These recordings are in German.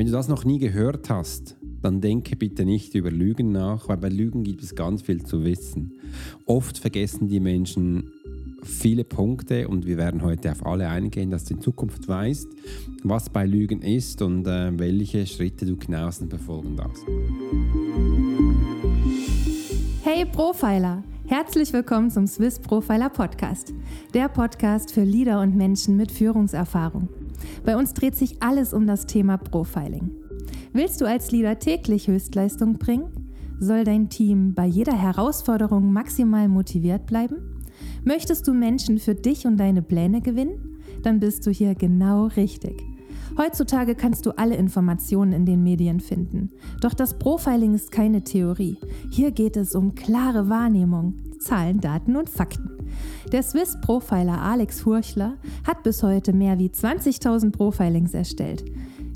Wenn du das noch nie gehört hast, dann denke bitte nicht über Lügen nach, weil bei Lügen gibt es ganz viel zu wissen. Oft vergessen die Menschen viele Punkte und wir werden heute auf alle eingehen, dass du in Zukunft weißt, was bei Lügen ist und äh, welche Schritte du genauestens befolgen darfst. Hey Profiler! Herzlich willkommen zum Swiss Profiler Podcast, der Podcast für Leader und Menschen mit Führungserfahrung. Bei uns dreht sich alles um das Thema Profiling. Willst du als Leader täglich Höchstleistung bringen? Soll dein Team bei jeder Herausforderung maximal motiviert bleiben? Möchtest du Menschen für dich und deine Pläne gewinnen? Dann bist du hier genau richtig. Heutzutage kannst du alle Informationen in den Medien finden. Doch das Profiling ist keine Theorie. Hier geht es um klare Wahrnehmung, Zahlen, Daten und Fakten. Der Swiss Profiler Alex Furchler hat bis heute mehr wie 20.000 Profilings erstellt.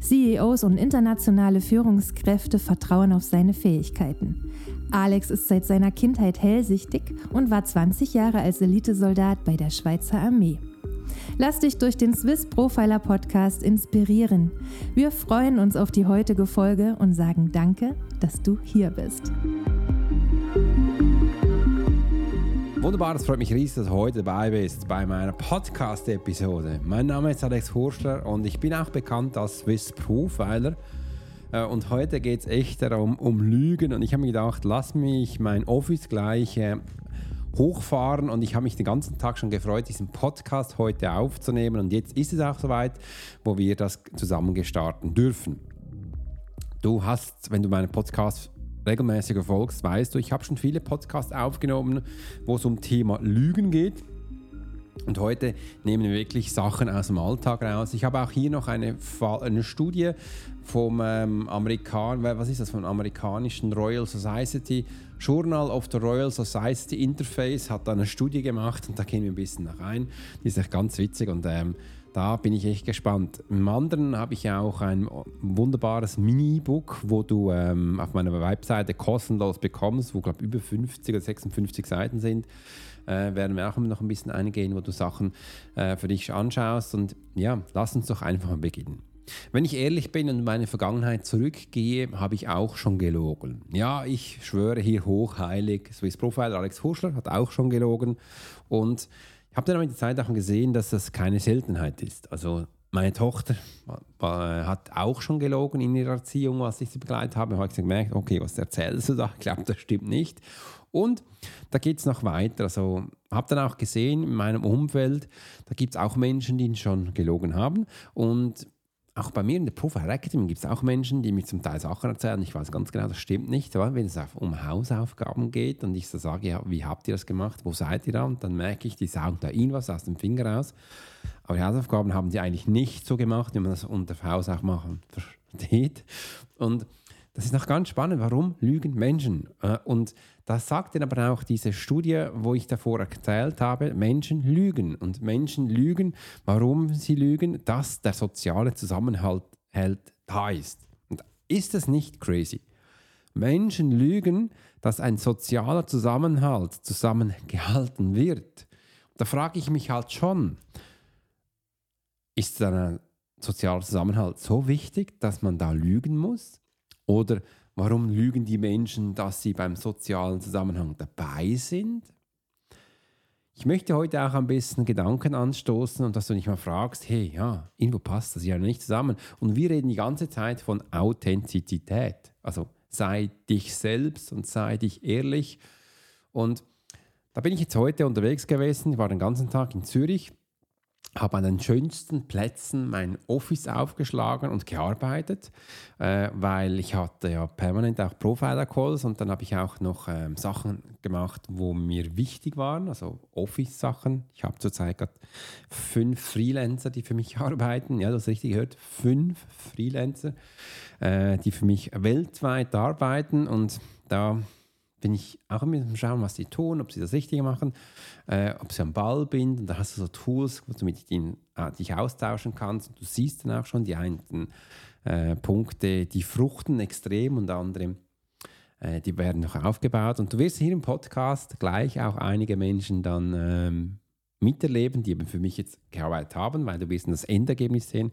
CEOs und internationale Führungskräfte vertrauen auf seine Fähigkeiten. Alex ist seit seiner Kindheit hellsichtig und war 20 Jahre als Elitesoldat bei der Schweizer Armee. Lass dich durch den Swiss Profiler Podcast inspirieren. Wir freuen uns auf die heutige Folge und sagen Danke, dass du hier bist. Wunderbar, es freut mich riesig, dass du heute dabei bist bei meiner Podcast-Episode. Mein Name ist Alex Hurschler und ich bin auch bekannt als Swiss Profiler. Äh, und heute geht es echt darum, um Lügen. Und ich habe mir gedacht, lass mich mein Office gleich äh, hochfahren. Und ich habe mich den ganzen Tag schon gefreut, diesen Podcast heute aufzunehmen. Und jetzt ist es auch soweit, wo wir das zusammen gestarten dürfen. Du hast, wenn du meinen Podcast regelmäßiger folgst, weißt du, ich habe schon viele Podcasts aufgenommen, wo es um Thema Lügen geht. Und heute nehmen wir wirklich Sachen aus dem Alltag raus. Ich habe auch hier noch eine, eine Studie vom ähm, Amerikan was ist das, vom amerikanischen Royal Society Journal of the Royal Society Interface hat da eine Studie gemacht und da gehen wir ein bisschen nach rein. Die ist echt ganz witzig und ähm, da bin ich echt gespannt. Im anderen habe ich auch ein wunderbares Mini-Book, wo du ähm, auf meiner Webseite kostenlos bekommst, wo glaube über 50 oder 56 Seiten sind. Äh, werden wir auch noch ein bisschen eingehen, wo du Sachen äh, für dich anschaust. Und ja, lass uns doch einfach mal beginnen. Wenn ich ehrlich bin und in meine Vergangenheit zurückgehe, habe ich auch schon gelogen. Ja, ich schwöre hier hochheilig, Swiss Profiler Alex Hurschler hat auch schon gelogen. Und ich habe dann mit der Zeit auch gesehen, dass das keine Seltenheit ist. Also meine Tochter hat auch schon gelogen in ihrer Erziehung, als ich sie begleitet habe. Da habe ich gemerkt, okay, was erzählst du da? Ich glaube, das stimmt nicht. Und da geht es noch weiter. Also habe dann auch gesehen in meinem Umfeld, da gibt es auch Menschen, die schon gelogen haben. Und auch bei mir in der Profile Academy gibt es auch Menschen, die mir zum Teil Sachen erzählen. Ich weiß ganz genau, das stimmt nicht. Wenn es um Hausaufgaben geht und ich so sage, ja, wie habt ihr das gemacht? Wo seid ihr da? Und dann merke ich, die saugen da irgendwas aus dem Finger raus. Aber die Hausaufgaben haben die eigentlich nicht so gemacht, wie man das unter Hausaufmachen versteht. Und das ist noch ganz spannend. Warum lügen Menschen? Äh, und das sagt dann aber auch diese Studie, wo ich davor erzählt habe, Menschen lügen. Und Menschen lügen, warum sie lügen, dass der soziale Zusammenhalt da ist. Und ist das nicht crazy? Menschen lügen, dass ein sozialer Zusammenhalt zusammengehalten wird. Da frage ich mich halt schon, ist dann ein sozialer Zusammenhalt so wichtig, dass man da lügen muss? Oder warum lügen die Menschen, dass sie beim sozialen Zusammenhang dabei sind? Ich möchte heute auch ein bisschen Gedanken anstoßen und dass du nicht mal fragst, hey, ja, irgendwo passt das ja nicht zusammen. Und wir reden die ganze Zeit von Authentizität. Also sei dich selbst und sei dich ehrlich. Und da bin ich jetzt heute unterwegs gewesen. Ich war den ganzen Tag in Zürich habe an den schönsten Plätzen mein Office aufgeschlagen und gearbeitet, äh, weil ich hatte ja permanent auch Profiler-Calls und dann habe ich auch noch ähm, Sachen gemacht, wo mir wichtig waren, also Office-Sachen. Ich habe zurzeit gerade fünf Freelancer, die für mich arbeiten. Ja, das richtig gehört, fünf Freelancer, äh, die für mich weltweit arbeiten und da bin ich auch ein bisschen schauen, was sie tun, ob sie das Richtige machen, äh, ob sie am Ball sind. Und da hast du so Tools, wo du äh, dich austauschen kannst. Und du siehst dann auch schon die einen äh, Punkte, die fruchten extrem und andere, äh, die werden noch aufgebaut. Und du wirst hier im Podcast gleich auch einige Menschen dann ähm, miterleben, die eben für mich jetzt gearbeitet haben, weil du wirst das Endergebnis sehen.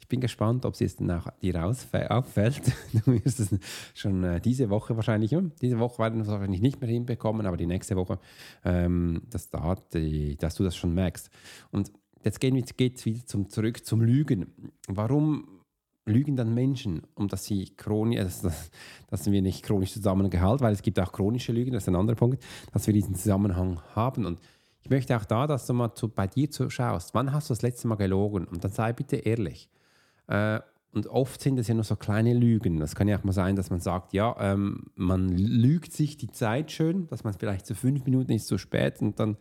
Ich bin gespannt, ob es jetzt auch dir auffällt. Du wirst es schon äh, diese Woche wahrscheinlich, hm, diese Woche werden wir es wahrscheinlich nicht mehr hinbekommen, aber die nächste Woche, ähm, dass, da die, dass du das schon merkst. Und jetzt geht es wieder zum, zurück zum Lügen. Warum lügen dann Menschen, um dass sie chronisch, äh, dass, dass wir nicht chronisch zusammengehalten, weil es gibt auch chronische Lügen, das ist ein anderer Punkt, dass wir diesen Zusammenhang haben. Und ich möchte auch da, dass du mal zu, bei dir zuschaust, wann hast du das letzte Mal gelogen? Und dann sei bitte ehrlich. Äh, und oft sind es ja nur so kleine Lügen. Das kann ja auch mal sein, dass man sagt, ja, ähm, man lügt sich die Zeit schön, dass man vielleicht zu fünf Minuten ist zu spät und dann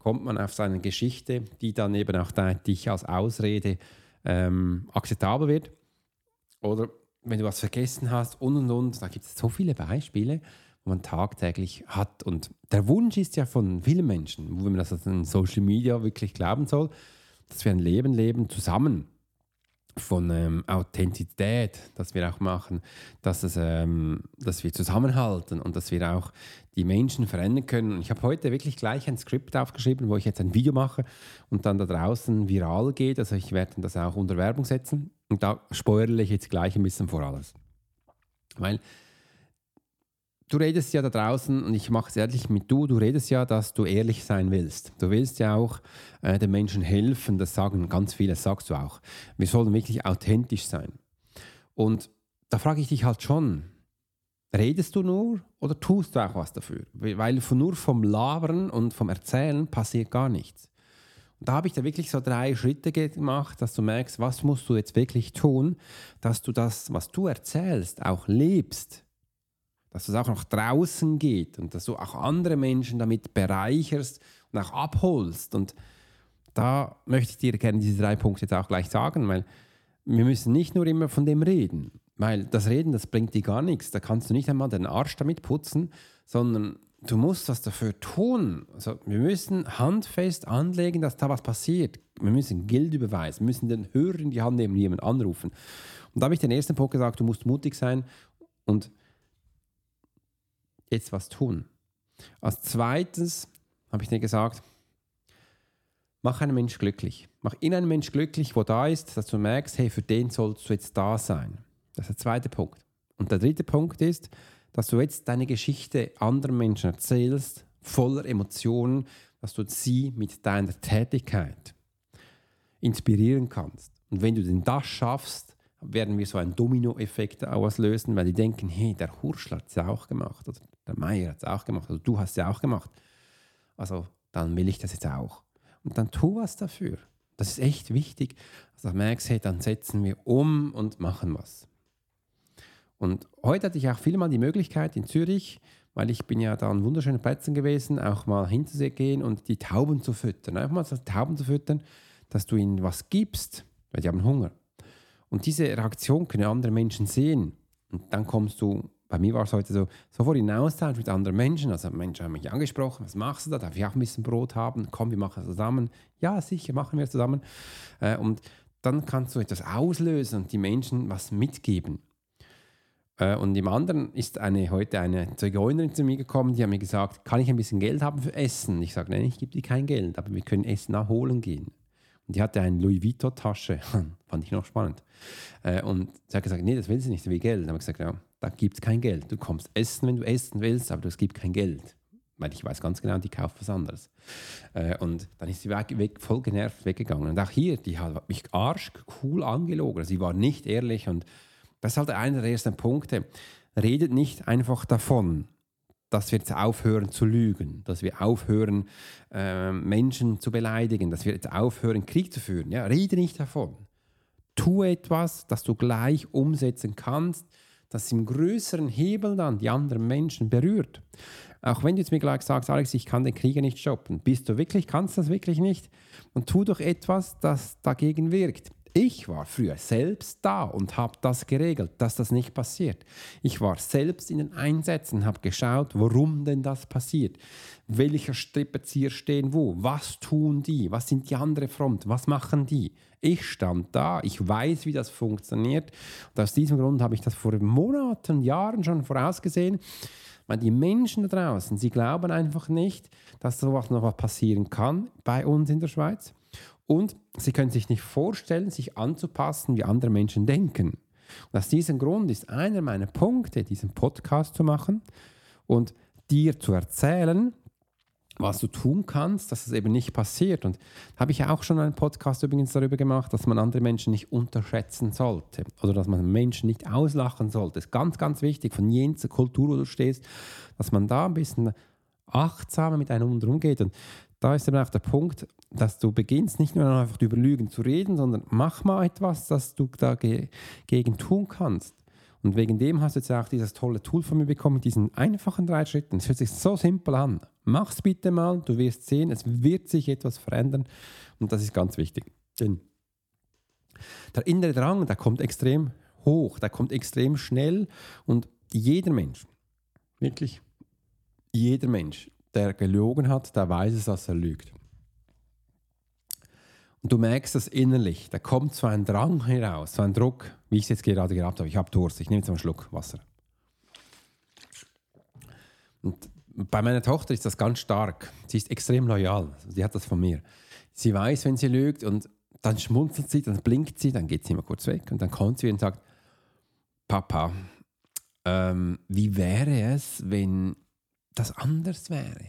kommt man auf seine Geschichte, die dann eben auch da, dich als Ausrede ähm, akzeptabel wird. Oder wenn du was vergessen hast und und und, da gibt es so viele Beispiele man tagtäglich hat. Und der Wunsch ist ja von vielen Menschen, wenn man das in Social Media wirklich glauben soll, dass wir ein Leben leben zusammen von ähm, Authentizität, dass wir auch machen, dass, es, ähm, dass wir zusammenhalten und dass wir auch die Menschen verändern können. Ich habe heute wirklich gleich ein Skript aufgeschrieben, wo ich jetzt ein Video mache und dann da draußen viral geht. Also ich werde das auch unter Werbung setzen und da spoilere ich jetzt gleich ein bisschen vor alles. Weil du redest ja da draußen, und ich mache es ehrlich mit du, du redest ja, dass du ehrlich sein willst. Du willst ja auch äh, den Menschen helfen, das sagen ganz viele, das sagst du auch. Wir sollen wirklich authentisch sein. Und da frage ich dich halt schon, redest du nur oder tust du auch was dafür? Weil von, nur vom Labern und vom Erzählen passiert gar nichts. Und da habe ich da wirklich so drei Schritte gemacht, dass du merkst, was musst du jetzt wirklich tun, dass du das, was du erzählst, auch lebst dass es auch nach draußen geht und dass du auch andere Menschen damit bereicherst und auch abholst. Und da möchte ich dir gerne diese drei Punkte jetzt auch gleich sagen, weil wir müssen nicht nur immer von dem reden, weil das Reden, das bringt dir gar nichts. Da kannst du nicht einmal den Arsch damit putzen, sondern du musst was dafür tun. Also wir müssen handfest anlegen, dass da was passiert. Wir müssen Geld überweisen, wir müssen den Hörer in die Hand nehmen, jemanden anrufen. Und da habe ich den ersten Punkt gesagt, du musst mutig sein und jetzt was tun. Als zweites habe ich dir gesagt, mach einen Mensch glücklich. Mach in einen Mensch glücklich, wo da ist, dass du merkst, hey, für den sollst du jetzt da sein. Das ist der zweite Punkt. Und der dritte Punkt ist, dass du jetzt deine Geschichte anderen Menschen erzählst, voller Emotionen, dass du sie mit deiner Tätigkeit inspirieren kannst. Und wenn du denn das schaffst, werden wir so einen Dominoeffekt auslösen, weil die denken, hey, der Hurschler hat es ja auch gemacht oder der Meier hat es auch gemacht oder du hast es ja auch gemacht. Also dann will ich das jetzt auch. Und dann tu was dafür. Das ist echt wichtig. Also merkst, hey, dann setzen wir um und machen was. Und heute hatte ich auch viel mal die Möglichkeit in Zürich, weil ich bin ja da an wunderschönen Plätzen gewesen, auch mal hinzugehen und die Tauben zu füttern. Einfach mal so Tauben zu füttern, dass du ihnen was gibst, weil die haben Hunger. Und diese Reaktion können andere Menschen sehen. Und dann kommst du, bei mir war es heute so, sofort in Austausch mit anderen Menschen. Also Menschen haben mich angesprochen, was machst du da? Darf ich auch ein bisschen Brot haben? Komm, wir machen es zusammen. Ja, sicher, machen wir es zusammen. Äh, und dann kannst du etwas auslösen und die Menschen was mitgeben. Äh, und im anderen ist eine, heute eine Zigeunerin zu mir gekommen, die hat mir gesagt, kann ich ein bisschen Geld haben für Essen? Ich sage, nein, ich gebe dir kein Geld, aber wir können Essen nachholen gehen. Die hatte eine Louis Vuitton-Tasche. Fand ich noch spannend. Äh, und sie hat gesagt, nee, das will sie nicht, wie Geld. Dann habe ich gesagt, ja, da gibt es kein Geld. Du kommst essen, wenn du essen willst, aber es gibt kein Geld. Weil ich weiß ganz genau, die kauft was anderes. Äh, und dann ist sie weg, weg, voll genervt weggegangen. Und auch hier, die hat mich arsch cool angelogen. Sie war nicht ehrlich. Und das ist halt einer der ersten Punkte. Redet nicht einfach davon, dass wir jetzt aufhören zu lügen, dass wir aufhören, äh, Menschen zu beleidigen, dass wir jetzt aufhören, Krieg zu führen. Ja, rede nicht davon. Tu etwas, das du gleich umsetzen kannst, das im größeren Hebel dann die anderen Menschen berührt. Auch wenn du jetzt mir gleich sagst, Alex, ich kann den Krieger nicht stoppen. Bist du wirklich, kannst du das wirklich nicht? Und tu doch etwas, das dagegen wirkt. Ich war früher selbst da und habe das geregelt, dass das nicht passiert. Ich war selbst in den Einsätzen, habe geschaut, warum denn das passiert. Welche Strippenzieher stehen wo? Was tun die? Was sind die andere Front? Was machen die? Ich stand da, ich weiß, wie das funktioniert. Und aus diesem Grund habe ich das vor Monaten, Jahren schon vorausgesehen Weil die Menschen da draußen, sie glauben einfach nicht, dass sowas noch passieren kann bei uns in der Schweiz. Und sie können sich nicht vorstellen, sich anzupassen, wie andere Menschen denken. Und aus diesem Grund ist einer meiner Punkte, diesen Podcast zu machen und dir zu erzählen, was du tun kannst, dass es eben nicht passiert. Und habe ich auch schon einen Podcast übrigens darüber gemacht, dass man andere Menschen nicht unterschätzen sollte oder dass man Menschen nicht auslachen sollte. Das ist ganz, ganz wichtig von jener Kultur, wo du stehst, dass man da ein bisschen achtsamer mit einem umgeht. Und da ist eben auch der Punkt, dass du beginnst, nicht nur einfach über Lügen zu reden, sondern mach mal etwas, das du dagegen tun kannst. Und wegen dem hast du jetzt auch dieses tolle Tool von mir bekommen, mit diesen einfachen drei Schritten. Es hört sich so simpel an. Mach's bitte mal, du wirst sehen, es wird sich etwas verändern. Und das ist ganz wichtig. Denn der innere Drang, der kommt extrem hoch, der kommt extrem schnell. Und jeder Mensch, wirklich jeder Mensch, der gelogen hat, der weiß es, dass er lügt. Und du merkst das innerlich. Da kommt so ein Drang heraus, so ein Druck, wie ich es jetzt gerade gehabt habe. Ich habe Durst, ich nehme jetzt einen Schluck Wasser. Und bei meiner Tochter ist das ganz stark. Sie ist extrem loyal. Sie hat das von mir. Sie weiß, wenn sie lügt und dann schmunzelt sie, dann blinkt sie, dann geht sie mal kurz weg und dann kommt sie und sagt, Papa, ähm, wie wäre es, wenn das anders wäre?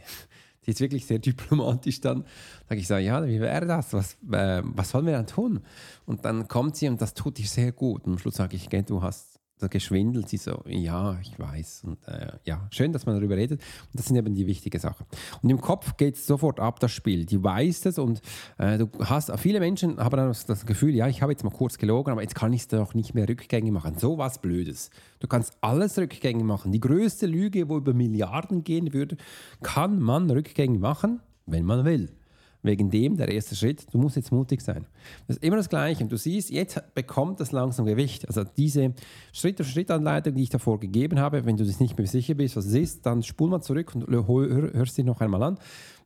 Sie ist wirklich sehr diplomatisch dann. Sage ich so, ja, wie wäre das? Was, äh, was sollen wir dann tun? Und dann kommt sie und das tut ihr sehr gut. Und am Schluss sage ich, du hast da geschwindelt. Sie so, ja, ich weiß. Und äh, ja, schön, dass man darüber redet. Und das sind eben die wichtigen Sachen. Und im Kopf geht es sofort ab, das Spiel. Die weiß es und äh, du hast, viele Menschen haben dann das Gefühl, ja, ich habe jetzt mal kurz gelogen, aber jetzt kann ich es doch nicht mehr rückgängig machen. So was Blödes. Du kannst alles rückgängig machen. Die größte Lüge, wo über Milliarden gehen würde, kann man rückgängig machen, wenn man will. Wegen dem der erste Schritt, du musst jetzt mutig sein. Das ist immer das Gleiche. Und du siehst, jetzt bekommt das langsam Gewicht. Also diese Schritt-für-Schritt-Anleitung, die ich davor gegeben habe, wenn du dich nicht mehr sicher bist, was es ist, dann spul mal zurück und hör, hörst dich noch einmal an,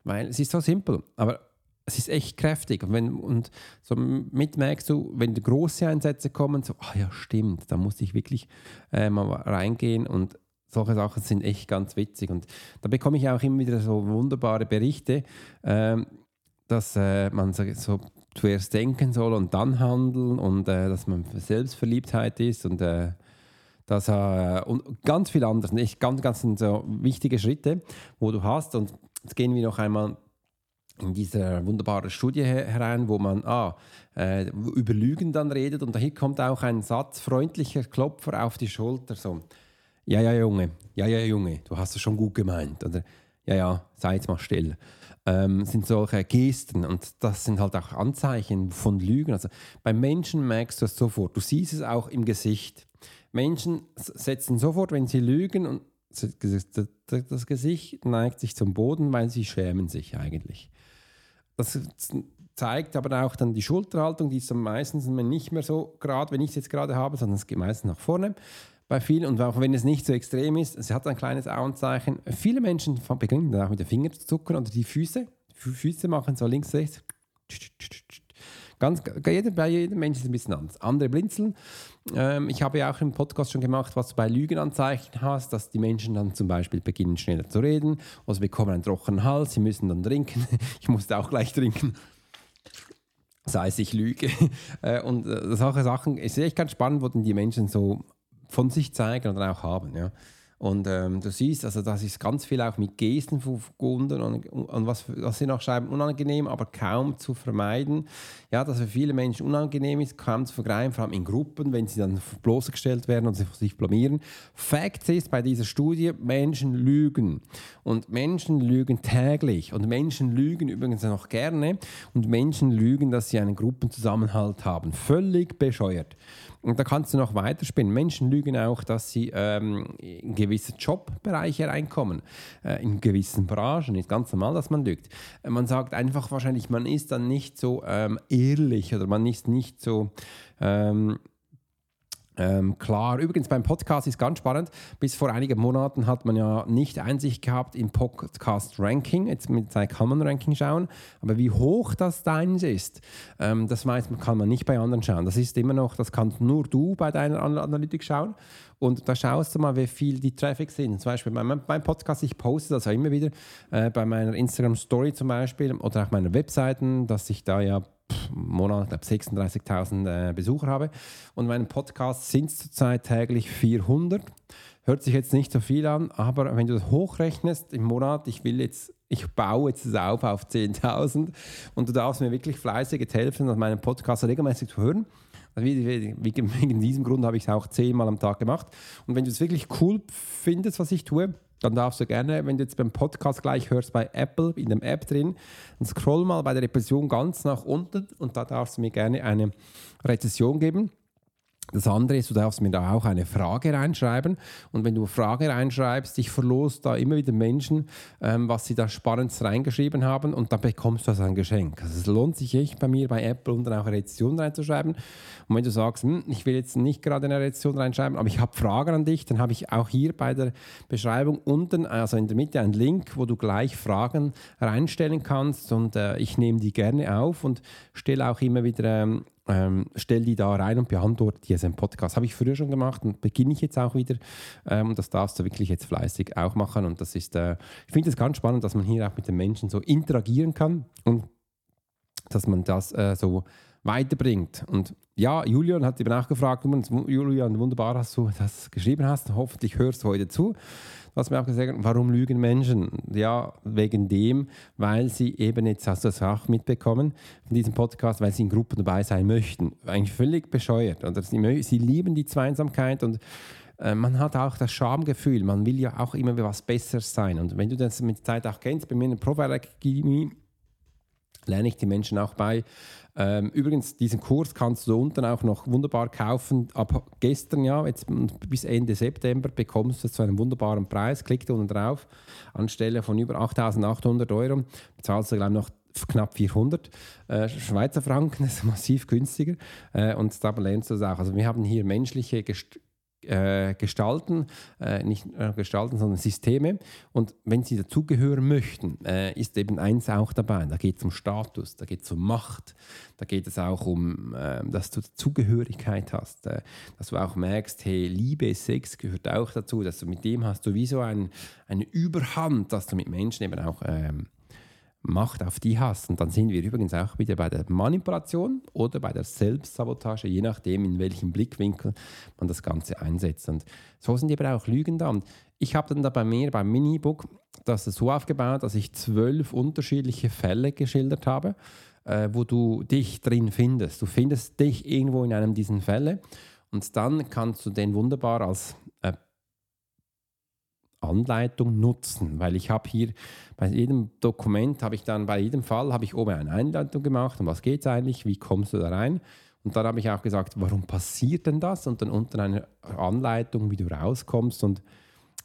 weil es ist so simpel. Aber es ist echt kräftig. Und, wenn, und so mitmerkst du, wenn große Einsätze kommen, so, ah ja, stimmt, da muss ich wirklich äh, mal reingehen und solche Sachen sind echt ganz witzig. Und da bekomme ich auch immer wieder so wunderbare Berichte. Ähm, dass äh, man so, zuerst denken soll und dann handeln und äh, dass man Selbstverliebtheit ist und äh, das, äh, und ganz viel anderes. Nicht? Ganz, ganz so wichtige Schritte, wo du hast. Und jetzt gehen wir noch einmal in diese wunderbare Studie herein, wo man ah, äh, über Lügen dann redet. Und hier kommt auch ein Satz, freundlicher Klopfer auf die Schulter. So, ja, ja, Junge, ja, ja, Junge, du hast es schon gut gemeint. Oder ja, ja, sei jetzt mal still ähm, sind solche Gesten und das sind halt auch Anzeichen von Lügen. Also bei Menschen merkst du es sofort. Du siehst es auch im Gesicht. Menschen setzen sofort, wenn sie lügen und das Gesicht neigt sich zum Boden, weil sie schämen sich eigentlich. Das zeigt aber auch dann die Schulterhaltung, die ist dann meistens nicht mehr so gerade, wenn ich es jetzt gerade habe, sondern es geht meistens nach vorne bei vielen, und auch wenn es nicht so extrem ist, es hat ein kleines Auenzeichen. Viele Menschen beginnen dann auch mit den Fingern zu zucken oder die Füße. Die Füße machen so links, rechts. Ganz, jeder, bei jedem Menschen ist es ein bisschen anders. Andere blinzeln. Ähm, ich habe ja auch im Podcast schon gemacht, was du bei Lügenanzeichen hast, dass die Menschen dann zum Beispiel beginnen schneller zu reden oder sie bekommen einen trockenen Hals, sie müssen dann trinken. ich musste auch gleich trinken sei es ich lüge. Äh, und äh, solche Sachen ist echt ganz spannend, wo dann die Menschen so von sich zeigen oder auch haben. Ja. Und ähm, du siehst, also das ist ganz viel auch mit Gesten verbunden und, und was, was sie noch schreiben, unangenehm, aber kaum zu vermeiden. Ja, dass für viele Menschen unangenehm ist, kaum zu vergreifen, vor allem in Gruppen, wenn sie dann bloßgestellt werden und sich blamieren. Fakt ist bei dieser Studie, Menschen lügen. Und Menschen lügen täglich. Und Menschen lügen übrigens noch gerne. Und Menschen lügen, dass sie einen Gruppenzusammenhalt haben. Völlig bescheuert. Und da kannst du noch weiterspinnen. Menschen lügen auch, dass sie ähm, in gewisse Jobbereiche reinkommen, äh, in gewissen Branchen. Ist ganz normal, dass man lügt. Äh, man sagt einfach wahrscheinlich, man ist dann nicht so ähm, ehrlich oder man ist nicht so. Ähm, Ähm, klar, übrigens beim Podcast ist ganz spannend. Bis vor einigen Monaten hat man ja nicht Einsicht gehabt im Podcast-Ranking. Jetzt mit Zeit kann man Ranking schauen. Aber wie hoch das deins ist, ähm, das weiß, kann man nicht bei anderen schauen. Das ist immer noch, das kannst nur du bei deiner Analytik schauen. Und da schaust du mal, wie viel die Traffic sind. Zum Beispiel bei meinem Podcast, ich poste das ja immer wieder, äh, bei meiner Instagram Story zum Beispiel oder auch meiner Webseiten, dass ich da ja Monat 36.000 äh, Besucher habe. Und meinen Podcast sind zurzeit täglich 400. Hört sich jetzt nicht so viel an, aber wenn du das hochrechnest im Monat, ich will jetzt, ich baue jetzt auf auf 10.000 und du darfst mir wirklich fleißig helfen, meinen Podcast regelmäßig zu hören. Also wegen diesem Grund habe ich es auch zehnmal am Tag gemacht. Und wenn du es wirklich cool findest, was ich tue, dann darfst du gerne, wenn du jetzt beim Podcast gleich hörst, bei Apple in dem App drin, dann scroll mal bei der Rezension ganz nach unten und da darfst du mir gerne eine Rezession geben. Das andere ist, du darfst mir da auch eine Frage reinschreiben. Und wenn du eine Frage reinschreibst, ich verlose da immer wieder Menschen, ähm, was sie da Spannendes reingeschrieben haben und dann bekommst du das ein Geschenk. Also es lohnt sich echt bei mir bei Apple unten auch eine Rezession reinzuschreiben. Und wenn du sagst, hm, ich will jetzt nicht gerade eine Rezession reinschreiben, aber ich habe Fragen an dich, dann habe ich auch hier bei der Beschreibung unten, also in der Mitte, einen Link, wo du gleich Fragen reinstellen kannst und äh, ich nehme die gerne auf und stelle auch immer wieder ähm, ähm, stell die da rein und beantworte die im Podcast. Habe ich früher schon gemacht und beginne ich jetzt auch wieder. Ähm, und das darfst du wirklich jetzt fleißig auch machen. Und das ist, äh, ich finde es ganz spannend, dass man hier auch mit den Menschen so interagieren kann und dass man das äh, so weiterbringt. Und ja, Julian hat eben auch gefragt, Julian, wunderbar, dass du das geschrieben hast. Hoffentlich hörst du heute zu. Hast mir auch gesagt, warum lügen Menschen? Ja, wegen dem, weil sie eben, jetzt hast du das auch mitbekommen in diesem Podcast, weil sie in Gruppen dabei sein möchten. Eigentlich völlig bescheuert. Oder sie, sie lieben die Zweisamkeit und äh, man hat auch das Schamgefühl, man will ja auch immer was Besseres sein. Und wenn du das mit Zeit auch kennst, bei mir in der Provider Academy lerne ich die Menschen auch bei. Ähm, übrigens, diesen Kurs kannst du unten auch noch wunderbar kaufen. Ab gestern, ja, jetzt bis Ende September bekommst du es zu einem wunderbaren Preis. Klick unten drauf. Anstelle von über 8800 Euro bezahlst du gleich noch knapp 400 äh, Schweizer Franken, das ist massiv günstiger. Äh, und da lernst du es auch. Also wir haben hier menschliche Gest äh, gestalten, äh, nicht äh, gestalten, sondern Systeme. Und wenn sie dazugehören möchten, äh, ist eben eins auch dabei. Da geht es um Status, da geht es um Macht, da geht es auch um, ähm, dass du Zugehörigkeit hast, äh, dass du auch merkst, hey, Liebe, Sex gehört auch dazu, dass du mit dem hast du wie so ein, eine Überhand, dass du mit Menschen eben auch ähm, Macht auf die hast. Und dann sind wir übrigens auch wieder bei der Manipulation oder bei der Selbstsabotage, je nachdem, in welchem Blickwinkel man das Ganze einsetzt. Und so sind eben auch Lügen da. Und ich habe dann da bei mir beim Mini-Book das so aufgebaut, dass ich zwölf unterschiedliche Fälle geschildert habe, äh, wo du dich drin findest. Du findest dich irgendwo in einem dieser Fälle. Und dann kannst du den wunderbar als Anleitung nutzen, weil ich habe hier bei jedem Dokument habe ich dann bei jedem Fall habe ich oben eine Einleitung gemacht, um was geht es eigentlich, wie kommst du da rein? Und dann habe ich auch gesagt, warum passiert denn das? Und dann unten eine Anleitung, wie du rauskommst und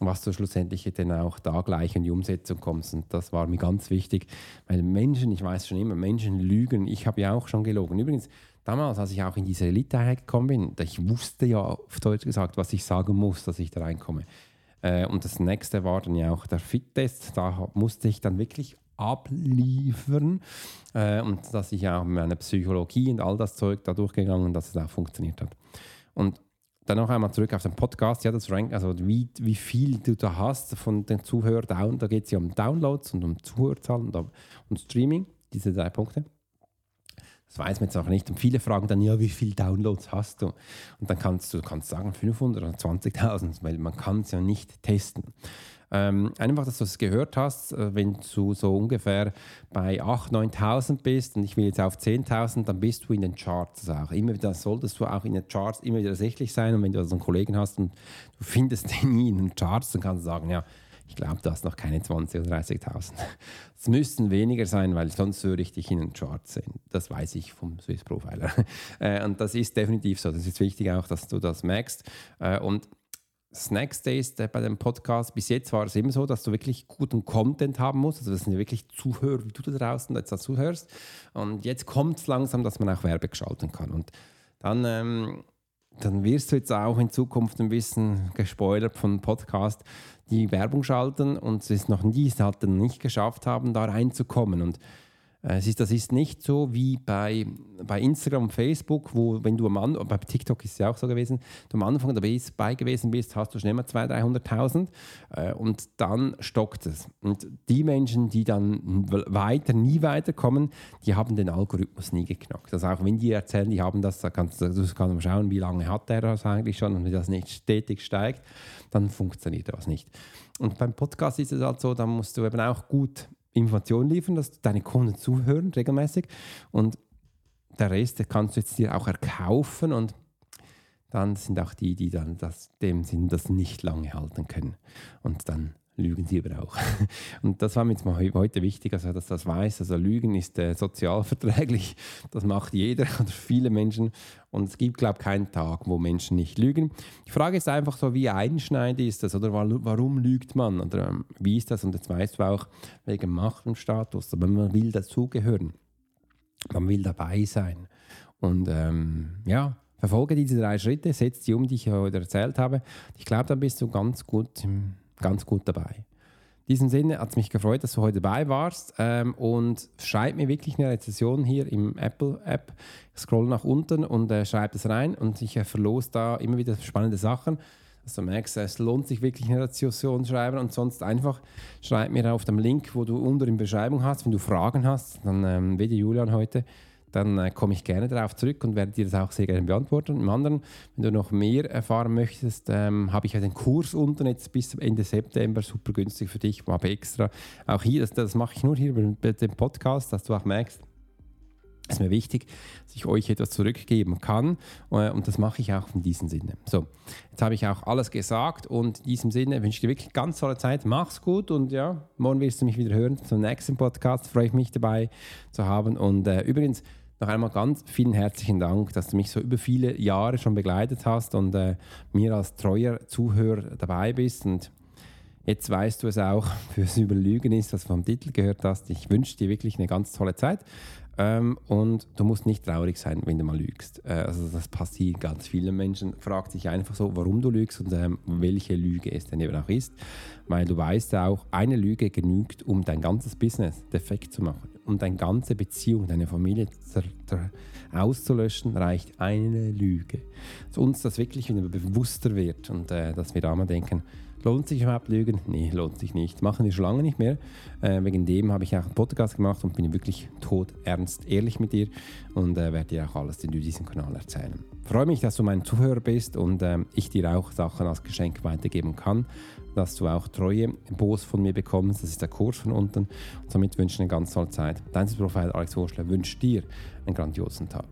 was du schlussendlich dann auch da gleich in die Umsetzung kommst. Und das war mir ganz wichtig, weil Menschen, ich weiß schon immer, Menschen lügen, ich habe ja auch schon gelogen. Übrigens, damals, als ich auch in diese Elite gekommen bin, ich wusste ja auf Deutsch gesagt, was ich sagen muss, dass ich da reinkomme. Äh, und das nächste war dann ja auch der Fit-Test. Da musste ich dann wirklich abliefern äh, und dass ich auch meine Psychologie und all das Zeug da durchgegangen, dass es auch funktioniert hat. Und dann noch einmal zurück auf den Podcast, ja, das Rank, also wie, wie viel du da hast von den Zuhörern, da geht es ja um Downloads und um Zuhörzahlen und, um Streaming, diese drei Punkte. Das weiß man jetzt auch nicht. Und viele fragen dann, ja, wie viele Downloads hast du? Und dann kannst du kannst sagen 500 oder 20.000, weil man kann es ja nicht testen. Ähm, einfach, dass du es gehört hast, äh, wenn du so ungefähr bei 8.000, 9.000 bist und ich will jetzt auf 10.000, dann bist du in den Charts auch. Immer wieder solltest du auch in den Charts immer wieder ersichtlich sein und wenn du also einen Kollegen hast und du findest den nie in den Charts, dann kannst du sagen, ja, ich glaube, du hast noch keine 20.000 oder 30.000. Es müssten weniger sein, weil sonst würde ich dich in den Charts sehen. Das weiß ich vom Swiss Profiler. Äh, und das ist definitiv so. Das ist wichtig auch, dass du das merkst. Äh, und das nächste ist bei dem Podcast, bis jetzt war es immer so, dass du wirklich guten Content haben musst. Also das sind ja wirklich Zuhörer, wie du da draußen jetzt dazu hörst. Und jetzt kommt es langsam, dass man auch Werbe gestalten kann. Und dann ähm, dann wirst du jetzt auch in Zukunft ein bisschen gespoilert von Podcast, die Werbung schalten und es noch nie, es halt nicht geschafft haben, da reinzukommen. Und es ist, das ist nicht so wie bei, bei Instagram und Facebook, wo, wenn du am Anfang, bei TikTok ist es ja auch so gewesen, du am Anfang dabei gewesen bist, hast du schnell mal 200.000, 300.000 äh, und dann stockt es. Und die Menschen, die dann weiter, nie weiterkommen, die haben den Algorithmus nie geknackt. Also auch wenn die erzählen, die haben das, da kannst du, mal schauen, wie lange hat der das eigentlich schon und wenn das nicht stetig steigt, dann funktioniert das nicht. Und beim Podcast ist es halt so, da musst du eben auch gut Informationen liefern, dass deine Kunden zuhören regelmäßig und der Rest kannst du jetzt dir auch erkaufen und dann sind auch die, die dann das, dem Sinn das nicht lange halten können. Und dann lügen sie aber auch. Und das war mir jetzt mal heute wichtig, also dass das weiß. Also Lügen ist äh, sozialverträglich. Das macht jeder oder viele Menschen. Und es gibt, glaube ich, keinen Tag, wo Menschen nicht lügen. Die Frage ist einfach so, wie einschneidend ist das oder warum lügt man oder ähm, wie ist das? Und jetzt weißt du auch, wegen Macht und Status. Aber man will dazugehören. Man will dabei sein. Und ähm, ja, verfolge diese drei Schritte, setz die um, die ich heute erzählt habe. Ich glaube, dann bist du ganz gut im ganz gut dabei. In diesem Sinne hat es mich gefreut, dass du heute dabei warst ähm, und schreib mir wirklich eine Rezession hier im Apple-App. Scroll nach unten und äh, schreib es rein und ich äh, verlose da immer wieder spannende Sachen. Dass du merkst, es lohnt sich wirklich eine Rezension zu schreiben und sonst einfach schreib mir auf dem Link, wo du unter in Beschreibung hast, wenn du Fragen hast, dann ähm, wie Julian heute, dann äh, komme ich gerne darauf zurück und werde dir das auch sehr gerne beantworten. Im anderen, wenn du noch mehr erfahren möchtest, ähm, habe ich den Kurs unten jetzt bis Ende September, super günstig für dich, habe extra auch hier, das, das mache ich nur hier bei dem Podcast, dass du auch merkst, es ist mir wichtig, dass ich euch etwas zurückgeben kann äh, und das mache ich auch in diesem Sinne. So, jetzt habe ich auch alles gesagt und in diesem Sinne wünsche ich dir wirklich ganz tolle Zeit. Mach's gut und ja, morgen wirst du mich wieder hören zum nächsten Podcast. Freue ich mich dabei zu haben und äh, übrigens noch einmal ganz vielen herzlichen Dank, dass du mich so über viele Jahre schon begleitet hast und äh, mir als treuer Zuhörer dabei bist. Und jetzt weißt du es auch, fürs Überlügen ist, was du vom Titel gehört hast. Ich wünsche dir wirklich eine ganz tolle Zeit. Ähm, und du musst nicht traurig sein, wenn du mal lügst. Äh, also das passiert ganz vielen Menschen. Fragt sich einfach so, warum du lügst und ähm, welche Lüge es denn eben auch ist. Weil du weißt auch, eine Lüge genügt, um dein ganzes Business defekt zu machen. Um deine ganze Beziehung, deine Familie auszulöschen, reicht eine Lüge. Dass uns das wirklich wieder bewusster wird und äh, dass wir da mal denken, Lohnt sich überhaupt Lügen? Nee, lohnt sich nicht. Machen wir schon lange nicht mehr. Äh, wegen dem habe ich auch einen Podcast gemacht und bin wirklich tot ernst ehrlich mit dir und äh, werde dir auch alles in diesem Kanal erzählen. Freue mich, dass du mein Zuhörer bist und äh, ich dir auch Sachen als Geschenk weitergeben kann, dass du auch treue Bos von mir bekommst. Das ist der Kurs von unten. Und somit wünsche ich eine ganz tolle Zeit. Dein Profil Alex Horschler wünscht dir einen grandiosen Tag.